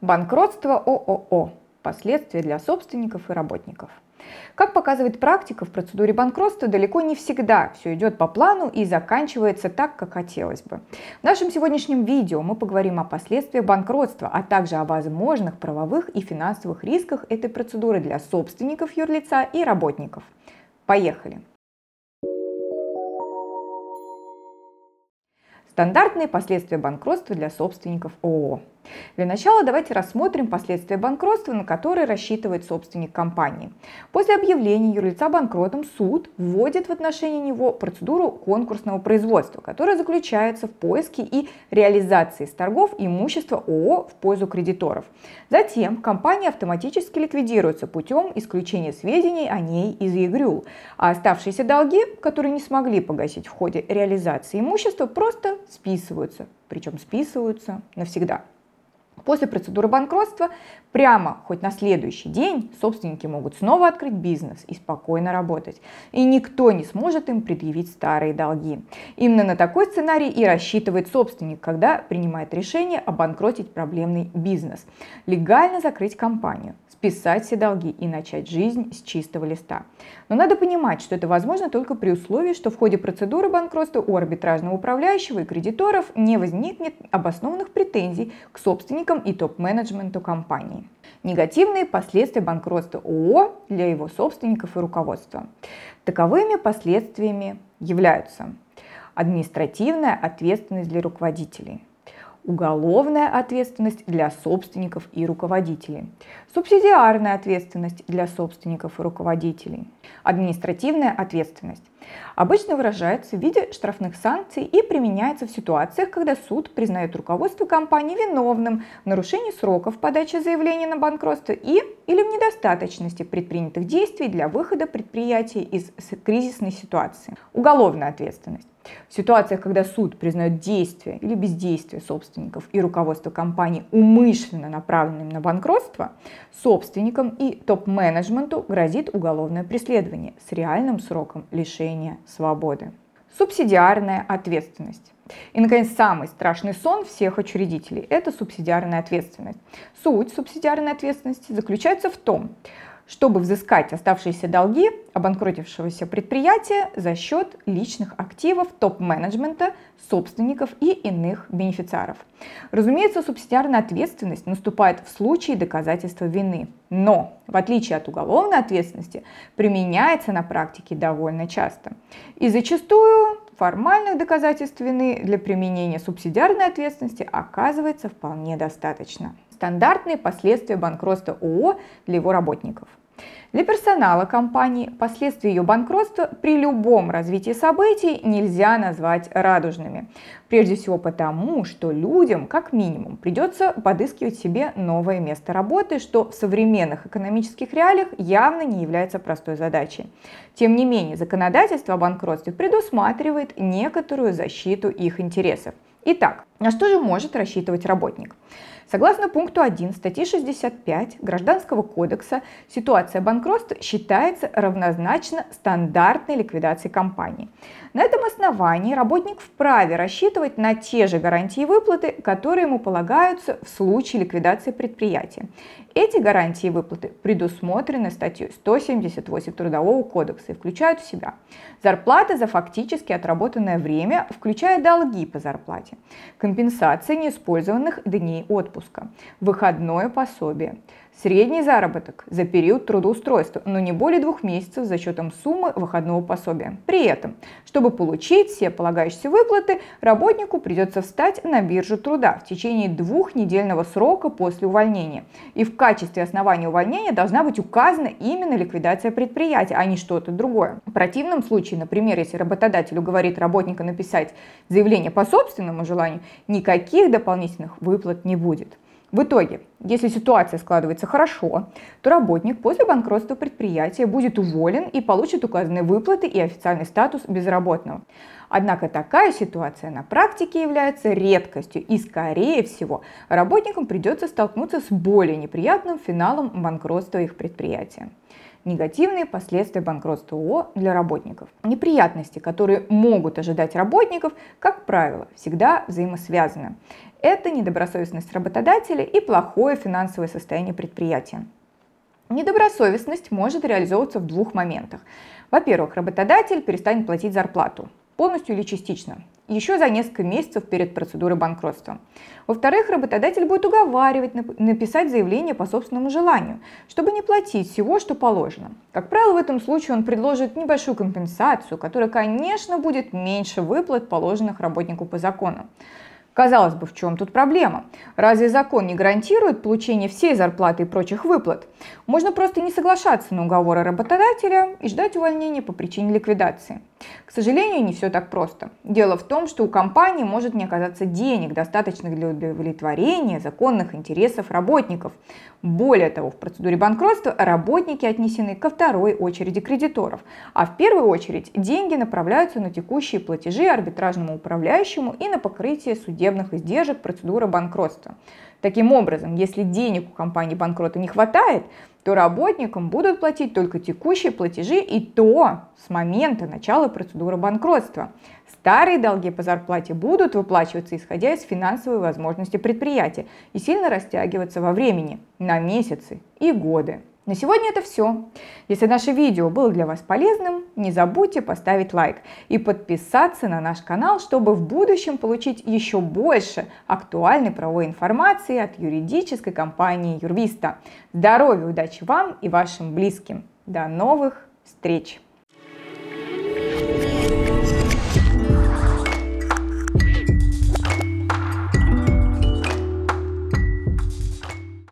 Банкротство ООО. Последствия для собственников и работников. Как показывает практика, в процедуре банкротства далеко не всегда все идет по плану и заканчивается так, как хотелось бы. В нашем сегодняшнем видео мы поговорим о последствиях банкротства, а также о возможных правовых и финансовых рисках этой процедуры для собственников юрлица и работников. Поехали! Стандартные последствия банкротства для собственников ООО. Для начала давайте рассмотрим последствия банкротства, на которые рассчитывает собственник компании. После объявления юрлица банкротом суд вводит в отношении него процедуру конкурсного производства, которая заключается в поиске и реализации с торгов имущества ООО в пользу кредиторов. Затем компания автоматически ликвидируется путем исключения сведений о ней из ЕГРЮЛ, а оставшиеся долги, которые не смогли погасить в ходе реализации имущества, просто списываются, причем списываются навсегда. После процедуры банкротства прямо хоть на следующий день собственники могут снова открыть бизнес и спокойно работать. И никто не сможет им предъявить старые долги. Именно на такой сценарий и рассчитывает собственник, когда принимает решение обанкротить проблемный бизнес. Легально закрыть компанию списать все долги и начать жизнь с чистого листа. Но надо понимать, что это возможно только при условии, что в ходе процедуры банкротства у арбитражного управляющего и кредиторов не возникнет обоснованных претензий к собственникам и топ-менеджменту компании. Негативные последствия банкротства ООО для его собственников и руководства. Таковыми последствиями являются административная ответственность для руководителей, уголовная ответственность для собственников и руководителей, субсидиарная ответственность для собственников и руководителей, административная ответственность. Обычно выражается в виде штрафных санкций и применяется в ситуациях, когда суд признает руководство компании виновным в нарушении сроков подачи заявления на банкротство и или в недостаточности предпринятых действий для выхода предприятия из кризисной ситуации. Уголовная ответственность. В ситуациях, когда суд признает действия или бездействие собственников и руководства компании умышленно направленным на банкротство, собственникам и топ-менеджменту грозит уголовное преследование с реальным сроком лишения свободы. Субсидиарная ответственность. И, наконец, самый страшный сон всех учредителей – это субсидиарная ответственность. Суть субсидиарной ответственности заключается в том, чтобы взыскать оставшиеся долги обанкротившегося предприятия за счет личных активов топ-менеджмента, собственников и иных бенефициаров. Разумеется, субсидиарная ответственность наступает в случае доказательства вины, но, в отличие от уголовной ответственности, применяется на практике довольно часто. И зачастую формальных доказательств вины для применения субсидиарной ответственности оказывается вполне достаточно стандартные последствия банкротства ООО для его работников. Для персонала компании последствия ее банкротства при любом развитии событий нельзя назвать радужными. Прежде всего потому, что людям, как минимум, придется подыскивать себе новое место работы, что в современных экономических реалиях явно не является простой задачей. Тем не менее, законодательство о банкротстве предусматривает некоторую защиту их интересов. Итак, на что же может рассчитывать работник? Согласно пункту 1 статьи 65 Гражданского кодекса, ситуация банкротства считается равнозначно стандартной ликвидации компании. На этом основании работник вправе рассчитывать на те же гарантии выплаты, которые ему полагаются в случае ликвидации предприятия. Эти гарантии выплаты предусмотрены статьей 178 Трудового кодекса и включают в себя зарплаты за фактически отработанное время, включая долги по зарплате, компенсация неиспользованных дней отпуска, выходное пособие, Средний заработок за период трудоустройства, но не более двух месяцев за счетом суммы выходного пособия. При этом, чтобы получить все полагающиеся выплаты, работнику придется встать на биржу труда в течение двухнедельного срока после увольнения. И в качестве основания увольнения должна быть указана именно ликвидация предприятия, а не что-то другое. В противном случае, например, если работодатель уговорит работника написать заявление по собственному желанию, никаких дополнительных выплат не будет. В итоге, если ситуация складывается хорошо, то работник после банкротства предприятия будет уволен и получит указанные выплаты и официальный статус безработного. Однако такая ситуация на практике является редкостью и, скорее всего, работникам придется столкнуться с более неприятным финалом банкротства их предприятия. Негативные последствия банкротства ООО для работников. Неприятности, которые могут ожидать работников, как правило, всегда взаимосвязаны. Это недобросовестность работодателя и плохое финансовое состояние предприятия. Недобросовестность может реализовываться в двух моментах. Во-первых, работодатель перестанет платить зарплату полностью или частично, еще за несколько месяцев перед процедурой банкротства. Во-вторых, работодатель будет уговаривать написать заявление по собственному желанию, чтобы не платить всего, что положено. Как правило, в этом случае он предложит небольшую компенсацию, которая, конечно, будет меньше выплат, положенных работнику по закону. Казалось бы, в чем тут проблема? Разве закон не гарантирует получение всей зарплаты и прочих выплат? Можно просто не соглашаться на уговоры работодателя и ждать увольнения по причине ликвидации. К сожалению, не все так просто. Дело в том, что у компании может не оказаться денег, достаточных для удовлетворения законных интересов работников. Более того, в процедуре банкротства работники отнесены ко второй очереди кредиторов, а в первую очередь деньги направляются на текущие платежи арбитражному управляющему и на покрытие судебных издержек процедуры банкротства. Таким образом, если денег у компании банкрота не хватает, то работникам будут платить только текущие платежи и то с момента начала процедуры банкротства. Старые долги по зарплате будут выплачиваться исходя из финансовой возможности предприятия и сильно растягиваться во времени на месяцы и годы. На сегодня это все. Если наше видео было для вас полезным, не забудьте поставить лайк и подписаться на наш канал, чтобы в будущем получить еще больше актуальной правовой информации от юридической компании Юрвиста. Здоровья, удачи вам и вашим близким. До новых встреч!